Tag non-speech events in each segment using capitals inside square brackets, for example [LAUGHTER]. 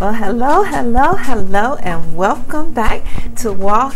Well, hello, hello, hello, and welcome back to Walk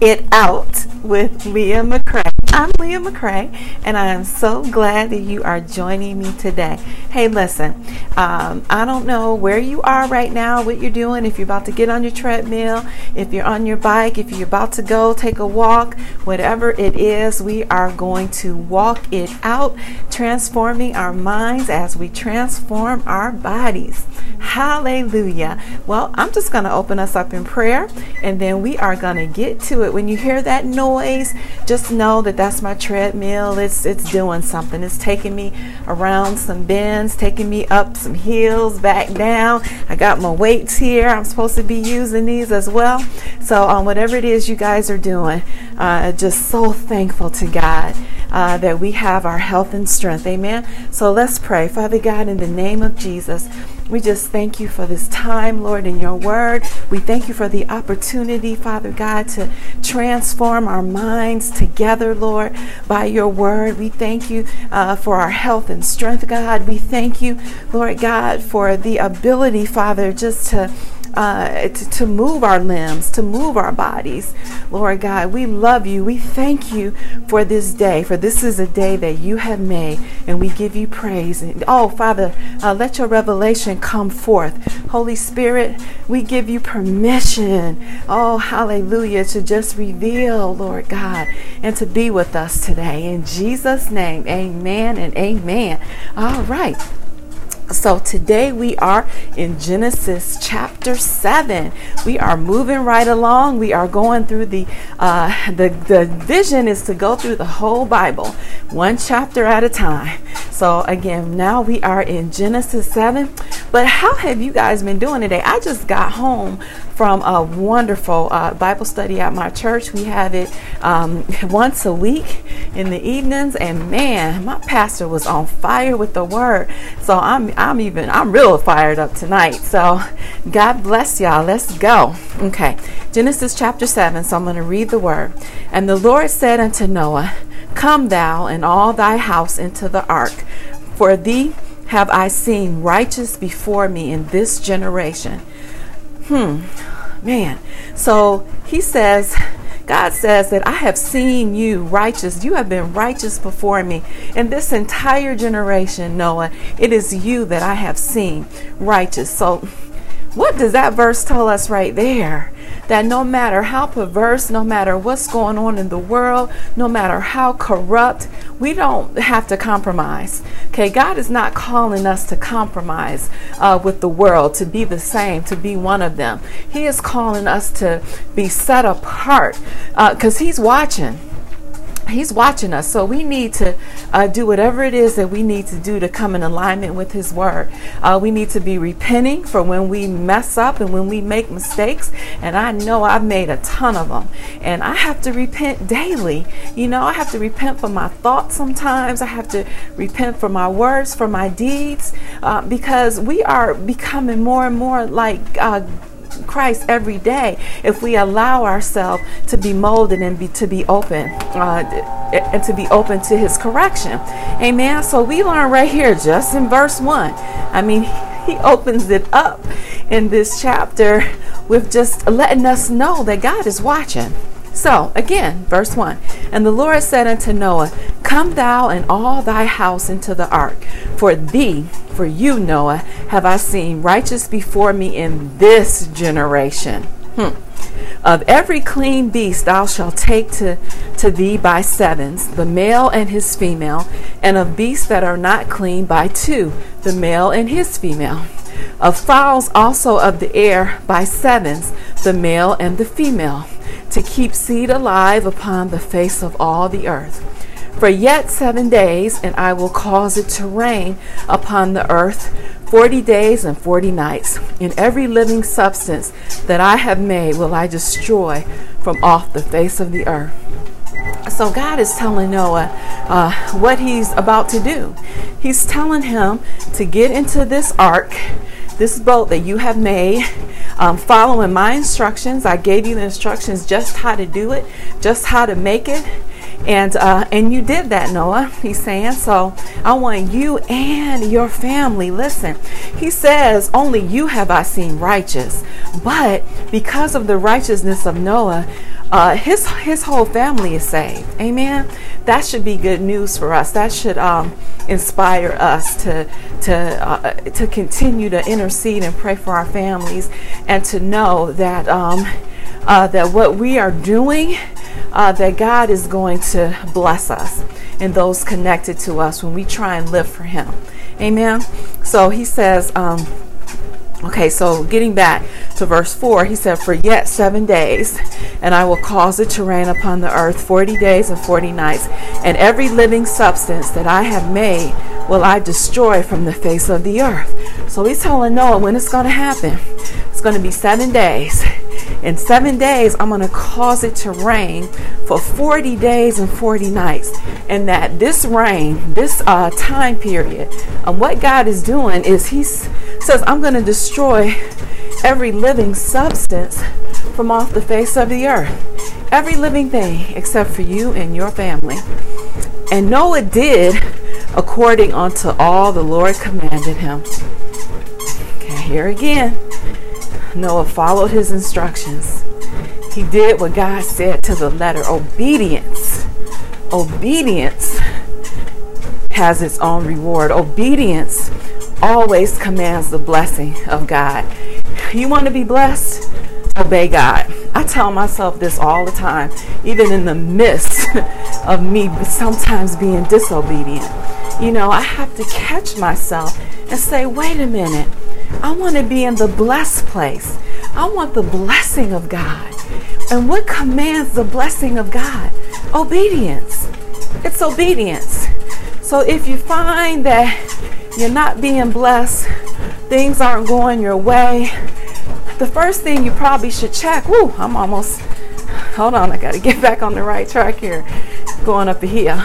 It Out with Leah McCrae. I'm Leah McCrae, and I am so glad that you are joining me today. Hey, listen, um, I don't know where you are right now, what you're doing, if you're about to get on your treadmill, if you're on your bike, if you're about to go take a walk, whatever it is, we are going to walk it out, transforming our minds as we transform our bodies. Hallelujah. Well, I'm just going to open us up in prayer, and then we are going to get to it. When you hear that noise, just know that that's my treadmill. It's it's doing something. It's taking me around some bends, taking me up some hills, back down. I got my weights here. I'm supposed to be using these as well. So on um, whatever it is you guys are doing, uh, just so thankful to God uh, that we have our health and strength. Amen. So let's pray, Father God, in the name of Jesus. We just thank you for this time, Lord, in your word. We thank you for the opportunity, Father God, to transform our minds together, Lord, by your word. We thank you uh, for our health and strength, God. We thank you, Lord God, for the ability, Father, just to uh, to, to move our limbs, to move our bodies. Lord God, we love you. We thank you for this day, for this is a day that you have made, and we give you praise. And, oh, Father, uh, let your revelation come forth. Holy Spirit, we give you permission, oh, hallelujah, to just reveal, Lord God, and to be with us today. In Jesus' name, amen and amen. All right. So today we are in Genesis chapter 7. We are moving right along. We are going through the uh, the the vision is to go through the whole Bible, one chapter at a time. So again, now we are in Genesis 7. But how have you guys been doing today? I just got home from a wonderful uh, Bible study at my church. We have it um, [LAUGHS] once a week in the evenings, and man, my pastor was on fire with the word. So I'm I'm even I'm real fired up tonight. So God bless y'all. Let's go. Okay, Genesis chapter seven. So I'm going to read the word. And the Lord said unto Noah, Come thou and all thy house into the ark, for thee have I seen righteous before me in this generation. Hmm, man. So he says, God says that I have seen you righteous. You have been righteous before me. In this entire generation, Noah, it is you that I have seen righteous. So, what does that verse tell us right there? That no matter how perverse, no matter what's going on in the world, no matter how corrupt, we don't have to compromise. Okay, God is not calling us to compromise uh, with the world, to be the same, to be one of them. He is calling us to be set apart because uh, He's watching. He's watching us. So we need to uh, do whatever it is that we need to do to come in alignment with His Word. Uh, we need to be repenting for when we mess up and when we make mistakes. And I know I've made a ton of them. And I have to repent daily. You know, I have to repent for my thoughts sometimes. I have to repent for my words, for my deeds, uh, because we are becoming more and more like uh, Christ every day if we allow ourselves to be molded and be to be open uh, and to be open to His correction. Amen. So we learn right here, just in verse one. I mean, [LAUGHS] He opens it up in this chapter with just letting us know that God is watching. So, again, verse 1 And the Lord said unto Noah, Come thou and all thy house into the ark, for thee, for you, Noah, have I seen righteous before me in this generation. Hmm. Of every clean beast thou shalt take to, to thee by sevens, the male and his female, and of beasts that are not clean by two, the male and his female. Of fowls also of the air by sevens, the male and the female to keep seed alive upon the face of all the earth. For yet seven days, and I will cause it to rain upon the earth forty days and forty nights. In every living substance that I have made will I destroy from off the face of the earth. So God is telling Noah uh, what he's about to do. He's telling him to get into this ark, this boat that you have made, um, following my instructions. I gave you the instructions just how to do it, just how to make it. And uh, and you did that, Noah. He's saying so. I want you and your family. Listen, he says, "Only you have I seen righteous." But because of the righteousness of Noah, uh, his his whole family is saved. Amen. That should be good news for us. That should um, inspire us to to uh, to continue to intercede and pray for our families, and to know that um, uh, that what we are doing uh, that God is going to bless us and those connected to us when we try and live for Him. Amen. So he says, um, okay, so getting back to verse 4, he said, For yet seven days, and I will cause it to rain upon the earth 40 days and 40 nights, and every living substance that I have made will I destroy from the face of the earth. So he's telling Noah when it's going to happen. It's going to be seven days. In seven days, I'm going to cause it to rain for 40 days and 40 nights. And that this rain, this uh, time period, and what God is doing is He says, I'm going to destroy every living substance from off the face of the earth. Every living thing except for you and your family. And Noah did according unto all the Lord commanded him. Okay, here again. Noah followed his instructions. He did what God said to the letter. Obedience. Obedience has its own reward. Obedience always commands the blessing of God. You want to be blessed? Obey God. I tell myself this all the time, even in the midst [LAUGHS] of me sometimes being disobedient. You know, I have to catch myself and say, wait a minute. I want to be in the blessed place. I want the blessing of God. And what commands the blessing of God? Obedience. It's obedience. So if you find that you're not being blessed, things aren't going your way, the first thing you probably should check. Woo, I'm almost, hold on, I got to get [LAUGHS] back on the right track here, going up here.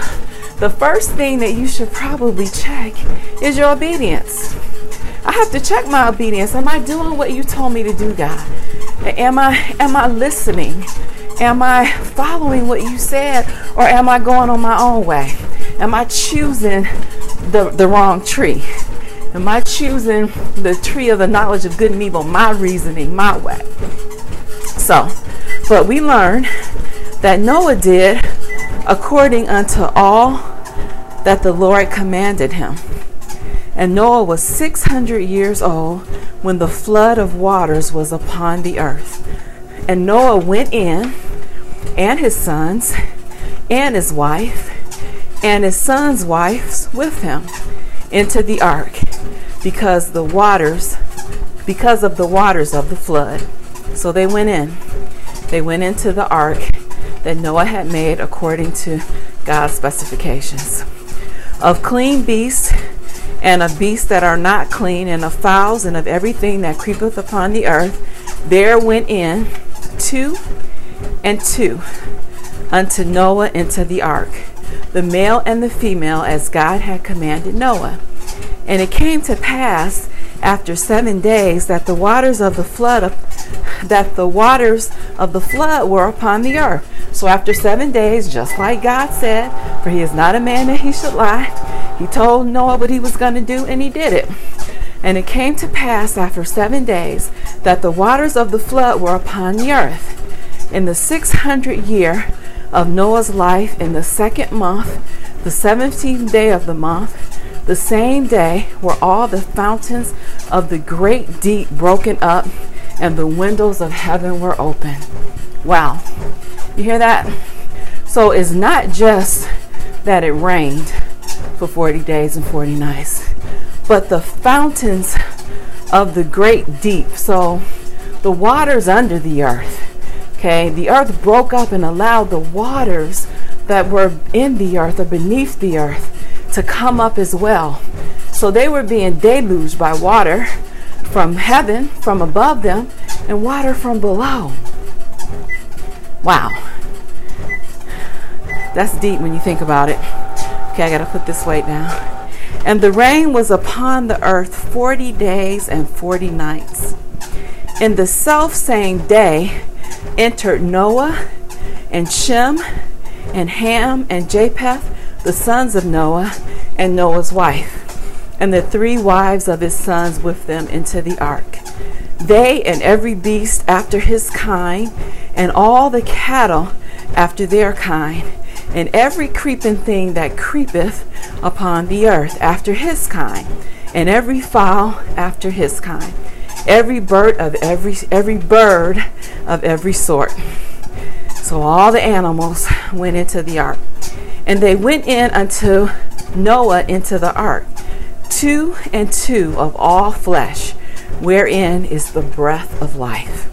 The first thing that you should probably check is your obedience. I have to check my obedience. Am I doing what you told me to do, God? Am I am I listening? Am I following what you said or am I going on my own way? Am I choosing the, the wrong tree? Am I choosing the tree of the knowledge of good and evil, my reasoning, my way? So, but we learn that Noah did according unto all that the Lord commanded him. And Noah was 600 years old when the flood of waters was upon the earth. And Noah went in, and his sons, and his wife, and his sons' wives with him into the ark because the waters because of the waters of the flood. So they went in. They went into the ark that Noah had made according to God's specifications. Of clean beasts and of beasts that are not clean, and of fowls, and of everything that creepeth upon the earth, there went in two and two unto Noah into the ark, the male and the female, as God had commanded Noah. And it came to pass after seven days that the waters of the flood that the waters of the flood were upon the earth. So after seven days, just like God said, for he is not a man that he should lie, he told Noah what he was going to do, and he did it. And it came to pass after seven days that the waters of the flood were upon the earth. In the six hundred year of Noah's life, in the second month, the seventeenth day of the month, the same day were all the fountains of the great deep broken up, and the windows of heaven were open. Wow. You hear that? So it's not just that it rained for 40 days and 40 nights. But the fountains of the great deep, so the waters under the earth, okay, the earth broke up and allowed the waters that were in the earth or beneath the earth to come up as well. So they were being deluged by water from heaven, from above them, and water from below. Wow. That's deep when you think about it. Okay, I gotta put this weight down. And the rain was upon the earth 40 days and 40 nights. In the self same day entered Noah and Shem and Ham and Japheth, the sons of Noah, and Noah's wife, and the three wives of his sons with them into the ark. They and every beast after his kind, and all the cattle after their kind, and every creeping thing that creepeth upon the earth after his kind, and every fowl after his kind, every bird of every every bird of every sort. So all the animals went into the ark. And they went in unto Noah into the ark, two and two of all flesh, wherein is the breath of life.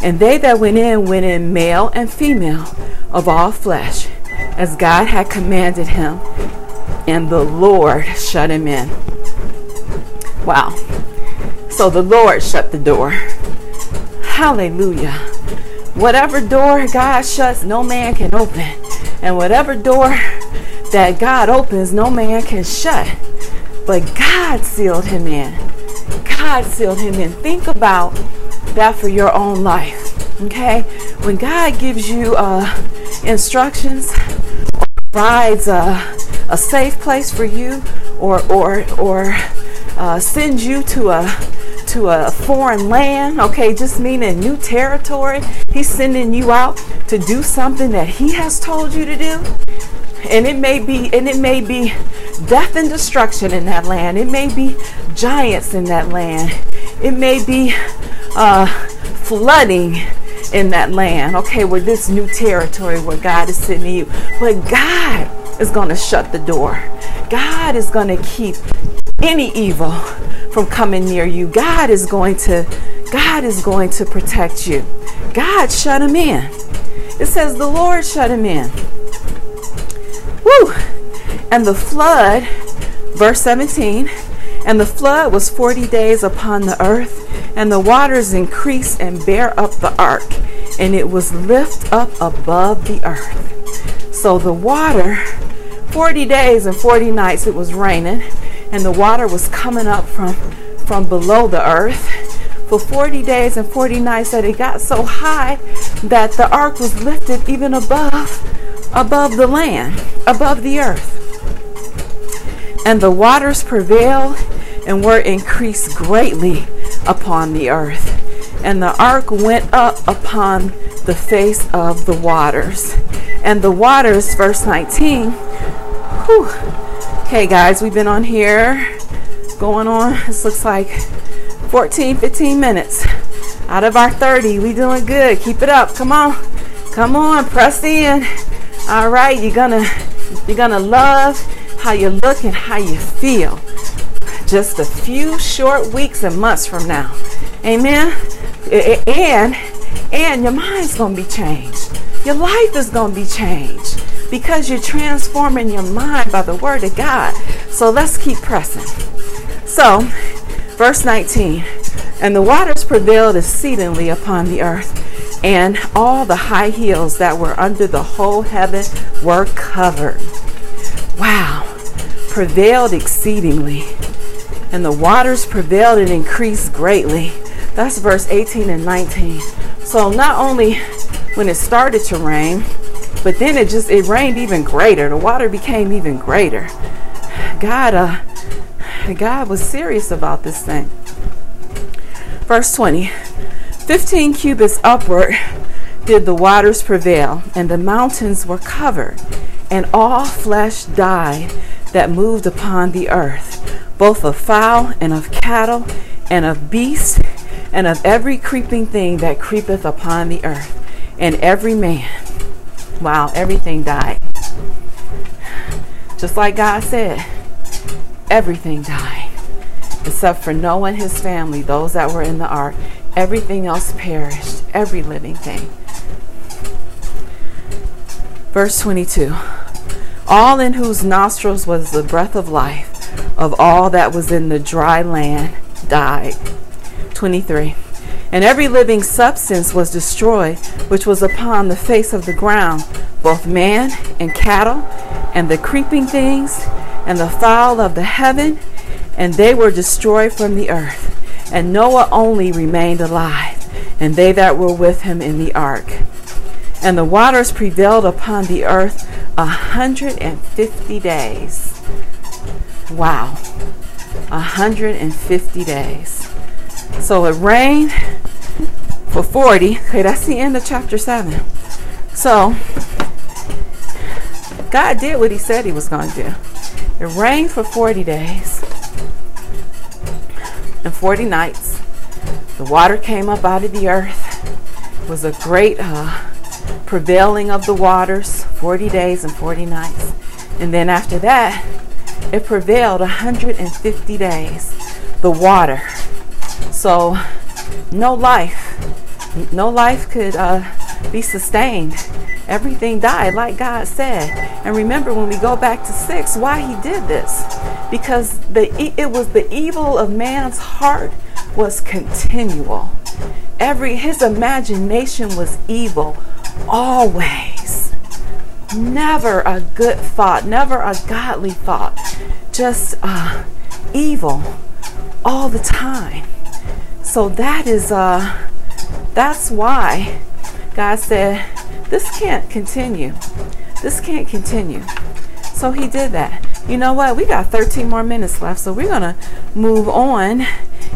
And they that went in went in male and female of all flesh, as God had commanded him, and the Lord shut him in. Wow. So the Lord shut the door. Hallelujah. Whatever door God shuts, no man can open. And whatever door that God opens, no man can shut. But God sealed him in. God sealed him in. Think about that for your own life. Okay? When God gives you uh, instructions provides a, a safe place for you or, or, or uh, sends you to a to a foreign land, okay, just meaning new territory. He's sending you out to do something that he has told you to do. And it may be and it may be death and destruction in that land. It may be giants in that land. It may be uh, flooding in that land, okay, with this new territory where God is sending you. But God is going to shut the door. God is going to keep any evil from coming near you. God is going to God is going to protect you. God shut him in. It says the Lord shut him in. Woo! And the flood, verse 17, and the flood was 40 days upon the earth, and the waters increased and bare up the ark, and it was lift up above the earth. So the water, 40 days and 40 nights it was raining, and the water was coming up from, from below the earth. For 40 days and 40 nights that it got so high that the ark was lifted even above above the land above the earth. And the waters prevailed and were increased greatly upon the earth and the ark went up upon the face of the waters and the waters verse 19 whew, Okay, guys, we've been on here going on, this looks like 14, 15 minutes out of our 30. We doing good. Keep it up. Come on. Come on, press in. All right, you're gonna you're gonna love how you look and how you feel. Just a few short weeks and months from now. Amen. And and your mind's gonna be changed. Your life is gonna be changed because you're transforming your mind by the word of God. So let's keep pressing. So, verse 19 And the waters prevailed exceedingly upon the earth, and all the high hills that were under the whole heaven were covered. Wow, prevailed exceedingly. And the waters prevailed and increased greatly. That's verse 18 and 19. So, not only when it started to rain, but then it just it rained even greater. The water became even greater. God uh God was serious about this thing. Verse 20. 15 cubits upward did the waters prevail, and the mountains were covered, and all flesh died that moved upon the earth, both of fowl and of cattle, and of beasts, and of every creeping thing that creepeth upon the earth, and every man Wow, everything died. Just like God said, everything died. Except for Noah and his family, those that were in the ark. Everything else perished, every living thing. Verse 22 All in whose nostrils was the breath of life, of all that was in the dry land, died. 23 and every living substance was destroyed which was upon the face of the ground, both man and cattle, and the creeping things, and the fowl of the heaven, and they were destroyed from the earth. And Noah only remained alive, and they that were with him in the ark. And the waters prevailed upon the earth a hundred and fifty days. Wow. A hundred and fifty days. So it rained for 40. Okay, that's the end of chapter 7. So God did what he said he was going to do. It rained for 40 days and 40 nights. The water came up out of the earth. It was a great uh, prevailing of the waters, 40 days and 40 nights. And then after that, it prevailed 150 days, the water. So no life, no life could uh, be sustained. Everything died, like God said. And remember, when we go back to six, why He did this? Because the it was the evil of man's heart was continual. Every his imagination was evil always. Never a good thought, never a godly thought, just uh, evil all the time. So that is uh, that's why God said this can't continue. This can't continue. So he did that. You know what? We got 13 more minutes left, so we're gonna move on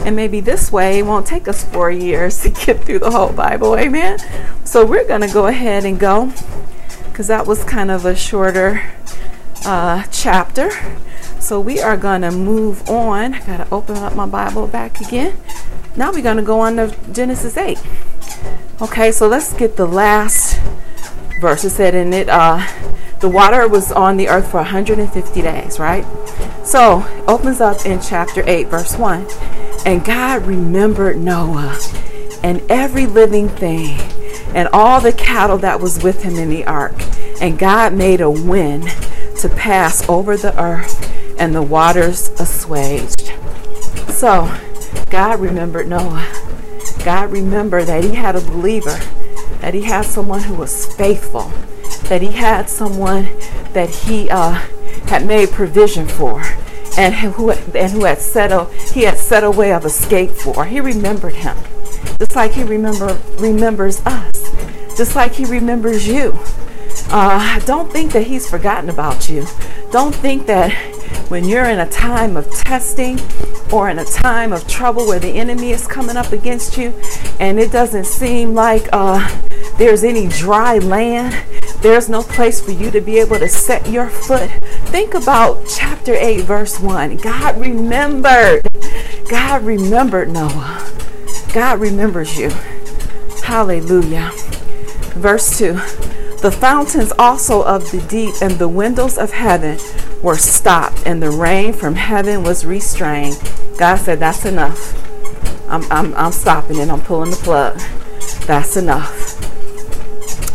and maybe this way it won't take us four years [LAUGHS] to get through the whole Bible. Amen. So we're going to go ahead and go because that was kind of a shorter uh, chapter. So we are going to move on. I got to open up my Bible back again. Now we're going to go on to Genesis 8. Okay, so let's get the last verse. It said in it, uh, the water was on the earth for 150 days, right? So opens up in chapter 8, verse 1. And God remembered Noah and every living thing and all the cattle that was with him in the ark. And God made a wind to pass over the earth, and the waters assuaged. So God remembered Noah. God remembered that he had a believer, that he had someone who was faithful, that he had someone that he uh, had made provision for and who and who had set a he had set a way of escape for. He remembered him, just like he remember remembers us, just like he remembers you. Uh, don't think that he's forgotten about you. Don't think that when you're in a time of testing or in a time of trouble where the enemy is coming up against you and it doesn't seem like uh, there's any dry land, there's no place for you to be able to set your foot. Think about chapter 8, verse 1. God remembered. God remembered Noah. God remembers you. Hallelujah. Verse 2 The fountains also of the deep and the windows of heaven were stopped, and the rain from heaven was restrained. God said, That's enough. I'm, I'm, I'm stopping it. I'm pulling the plug. That's enough.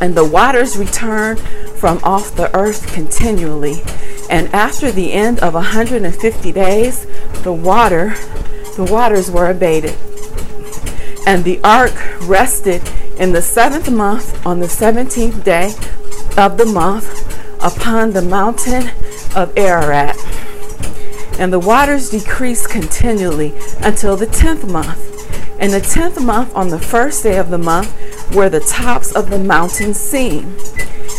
And the waters returned from off the earth continually. And after the end of 150 days, the water, the waters were abated. And the ark rested in the seventh month on the seventeenth day of the month upon the mountain of Ararat. And the waters decreased continually until the tenth month. And the tenth month, on the first day of the month, were the tops of the mountains seen.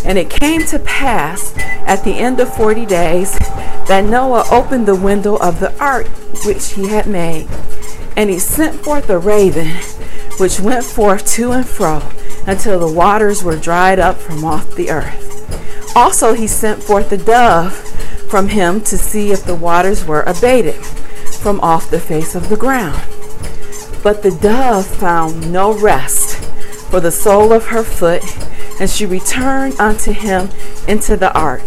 And it came to pass at the end of forty days that Noah opened the window of the ark which he had made. And he sent forth a raven, which went forth to and fro until the waters were dried up from off the earth. Also, he sent forth a dove from him to see if the waters were abated from off the face of the ground. But the dove found no rest for the sole of her foot, and she returned unto him into the ark,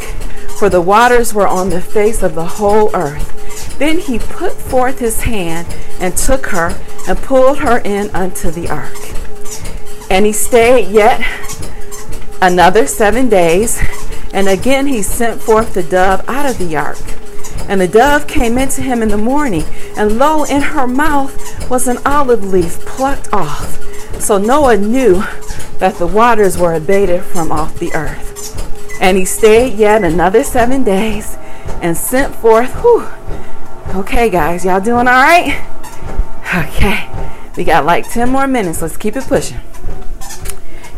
for the waters were on the face of the whole earth. Then he put forth his hand and took her and pulled her in unto the ark. And he stayed yet another seven days, and again he sent forth the dove out of the ark. And the dove came into him in the morning, and lo, in her mouth was an olive leaf plucked off. So Noah knew that the waters were abated from off the earth. And he stayed yet another seven days and sent forth. Whew, okay, guys, y'all doing all right? Okay, we got like 10 more minutes. Let's keep it pushing.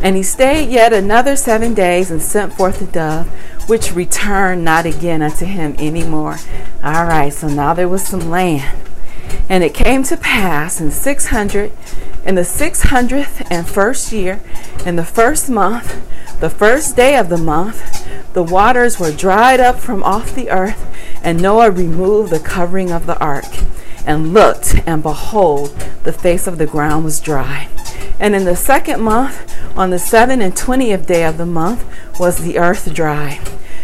And he stayed yet another seven days and sent forth the dove, which returned not again unto him any more. All right, so now there was some land. And it came to pass in 600, in the 600th and first year, in the first month, the first day of the month, the waters were dried up from off the earth, and Noah removed the covering of the ark, and looked, and behold, the face of the ground was dry. And in the second month, on the seventh and twentieth day of the month, was the earth dry.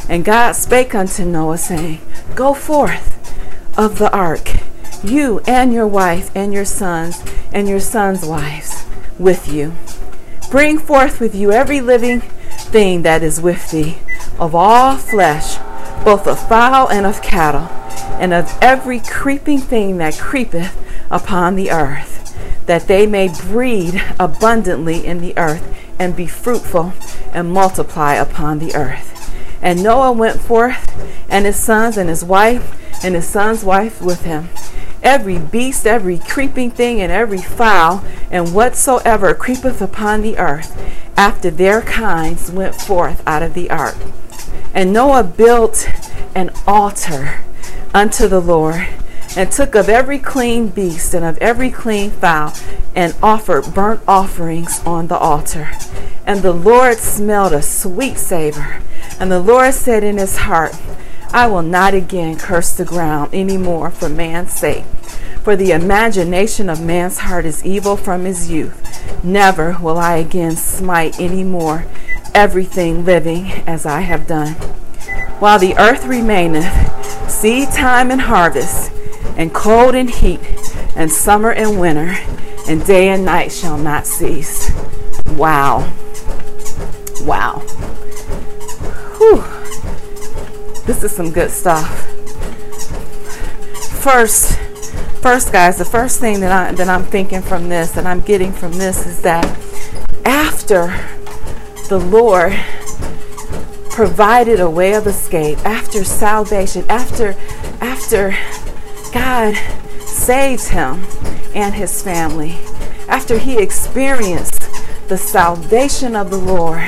And God spake unto Noah, saying, Go forth of the ark, you and your wife and your sons and your sons' wives with you. Bring forth with you every living thing that is with thee, of all flesh, both of fowl and of cattle, and of every creeping thing that creepeth upon the earth that they may breed abundantly in the earth and be fruitful and multiply upon the earth. And Noah went forth, and his sons and his wife, and his son's wife with him. Every beast, every creeping thing, and every fowl, and whatsoever creepeth upon the earth, after their kinds went forth out of the ark. And Noah built an altar unto the Lord and took of every clean beast and of every clean fowl and offered burnt offerings on the altar. And the Lord smelled a sweet savor. And the Lord said in his heart, I will not again curse the ground any more for man's sake. For the imagination of man's heart is evil from his youth. Never will I again smite any more everything living as I have done. While the earth remaineth, seed time and harvest, and cold and heat, and summer and winter, and day and night shall not cease. Wow. Wow. Whew. This is some good stuff. First, first guys, the first thing that I that I'm thinking from this, that I'm getting from this is that after the Lord provided a way of escape, after salvation, after after God saved him and his family. After he experienced the salvation of the Lord,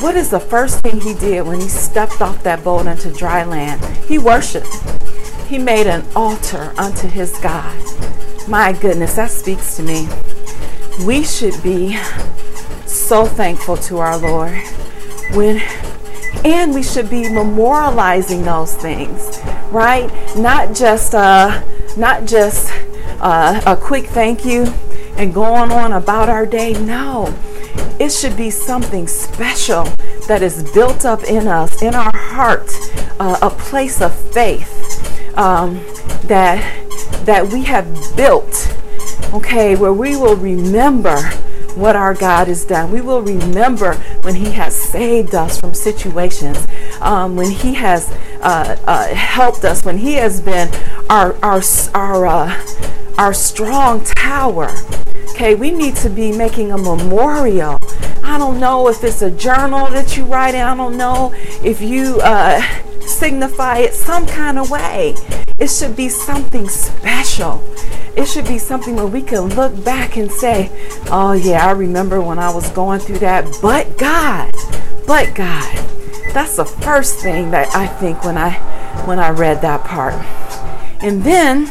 what is the first thing he did when he stepped off that boat into dry land? He worshiped. He made an altar unto his God. My goodness, that speaks to me. We should be so thankful to our Lord when and we should be memorializing those things right? Not just uh not just uh, a quick thank you and going on about our day. No. It should be something special that is built up in us in our heart uh, a place of faith um, that that we have built okay where we will remember what our God has done. We will remember when He has saved us from situations, um, when He has uh, uh, helped us, when He has been our our our uh, our strong tower. Okay, we need to be making a memorial. I don't know if it's a journal that you write in. I don't know if you uh, signify it some kind of way. It should be something special it should be something where we can look back and say, oh, yeah, I remember when I was going through that, but God, but God. That's the first thing that I think when I when I read that part. And then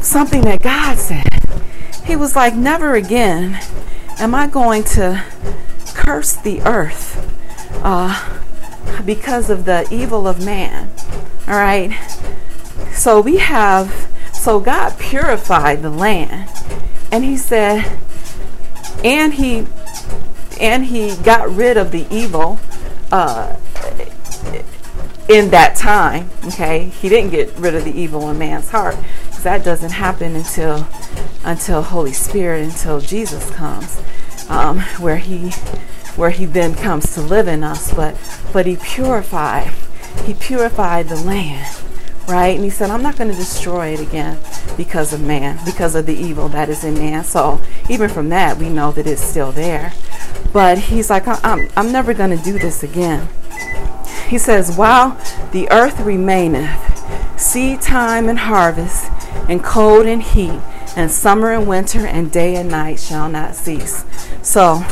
something that God said. He was like, Never again am I going to curse the earth uh, because of the evil of man. All right. So we have so God purified the land. And he said, and he and he got rid of the evil uh, in that time. Okay, he didn't get rid of the evil in man's heart because that doesn't happen until until Holy Spirit, until Jesus comes, um, where he where he then comes to live in us. But but he purified he purified the land right? And he said, I'm not going to destroy it again because of man, because of the evil that is in man. So even from that, we know that it's still there. But he's like, I'm, I'm never going to do this again. He says, While the earth remaineth, seed time and harvest, and cold and heat, and summer and winter and day and night shall not cease. So,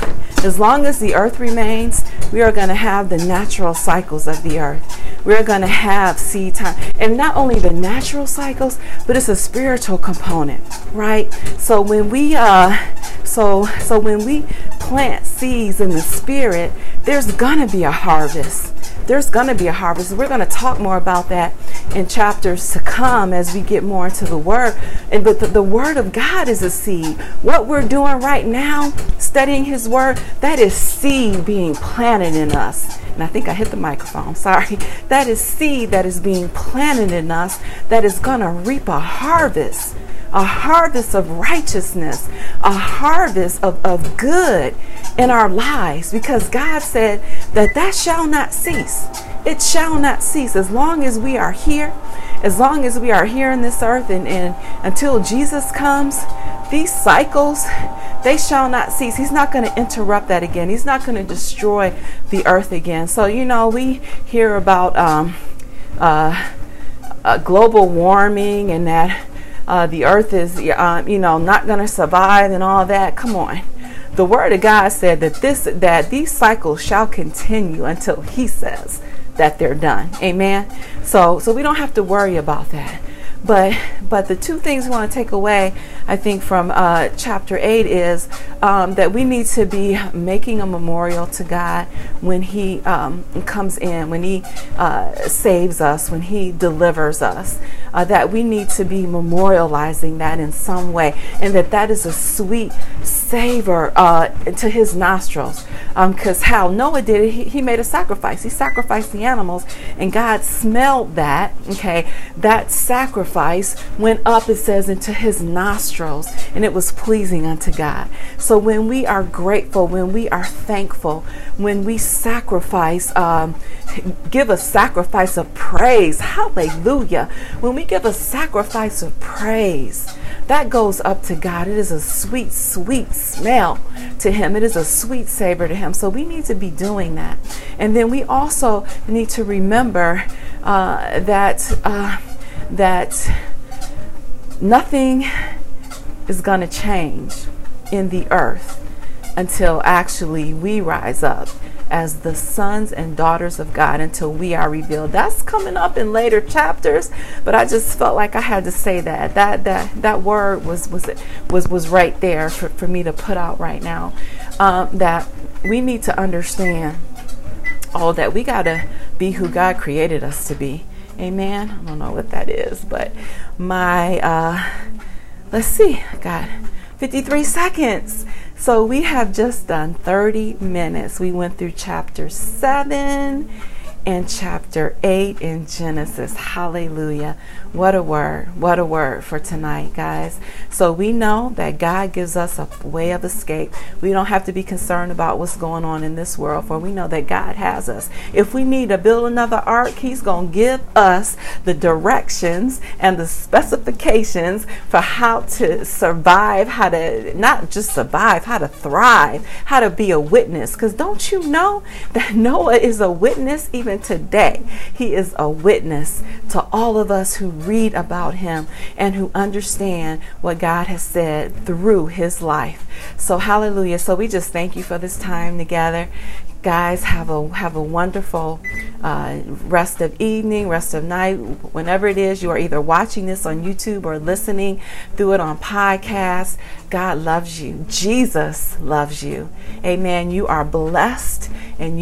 as long as the earth remains, we are going to have the natural cycles of the earth. We're going to have seed time. And not only the natural cycles, but it's a spiritual component, right? So when we uh so so when we plant seeds in the spirit, there's going to be a harvest there's going to be a harvest. We're going to talk more about that in chapters to come as we get more into the word. And but the, the word of God is a seed. What we're doing right now, studying his word, that is seed being planted in us. And I think I hit the microphone. [LAUGHS] Sorry. That is seed that is being planted in us that is going to reap a harvest a harvest of righteousness, a harvest of, of good in our lives because God said that that shall not cease. It shall not cease as long as we are here, as long as we are here in this earth and, and until Jesus comes, these cycles, they shall not cease. He's not going to interrupt that again. He's not going to destroy the earth again. So, you know, we hear about um, uh, uh, global warming and that uh, the earth is, uh, you know, not going to survive and all that. Come on. The word of God said that this that these cycles shall continue until he says that they're done. Amen. So so we don't have to worry about that. But but the two things we want to take away, I think, from uh, chapter eight is um, that we need to be making a memorial to God when He um, comes in, when He uh, saves us, when He delivers us. Uh, that we need to be memorializing that in some way, and that that is a sweet savor uh, to His nostrils. Because um, how Noah did it, he, he made a sacrifice. He sacrificed the animals, and God smelled that. Okay, that sacrifice went up, it says, into his nostrils, and it was pleasing unto God. So when we are grateful, when we are thankful, when we sacrifice, um, give a sacrifice of praise, hallelujah. When we give a sacrifice of praise, that goes up to God. It is a sweet, sweet smell to Him. It is a sweet savor to Him. So we need to be doing that. And then we also need to remember uh, that. Uh, that nothing is going to change in the earth until actually we rise up as the sons and daughters of God until we are revealed. That's coming up in later chapters, but I just felt like I had to say that. That that that word was was was was right there for, for me to put out right now. Um, that we need to understand all that we gotta be who God created us to be. Amen. I don't know what that is, but my, uh, let's see, I got 53 seconds. So we have just done 30 minutes. We went through chapter 7 and chapter 8 in Genesis. Hallelujah. What a word. What a word for tonight, guys. So we know that God gives us a way of escape. We don't have to be concerned about what's going on in this world, for we know that God has us. If we need to build another ark, He's going to give us the directions and the specifications for how to survive, how to not just survive, how to thrive, how to be a witness. Because don't you know that [LAUGHS] Noah is a witness even today? He is a witness to all of us who read about him and who understand what God has said through his life. So hallelujah. So we just thank you for this time together. Guys, have a have a wonderful uh, rest of evening, rest of night, whenever it is you are either watching this on YouTube or listening through it on podcast. God loves you. Jesus loves you. Amen. You are blessed and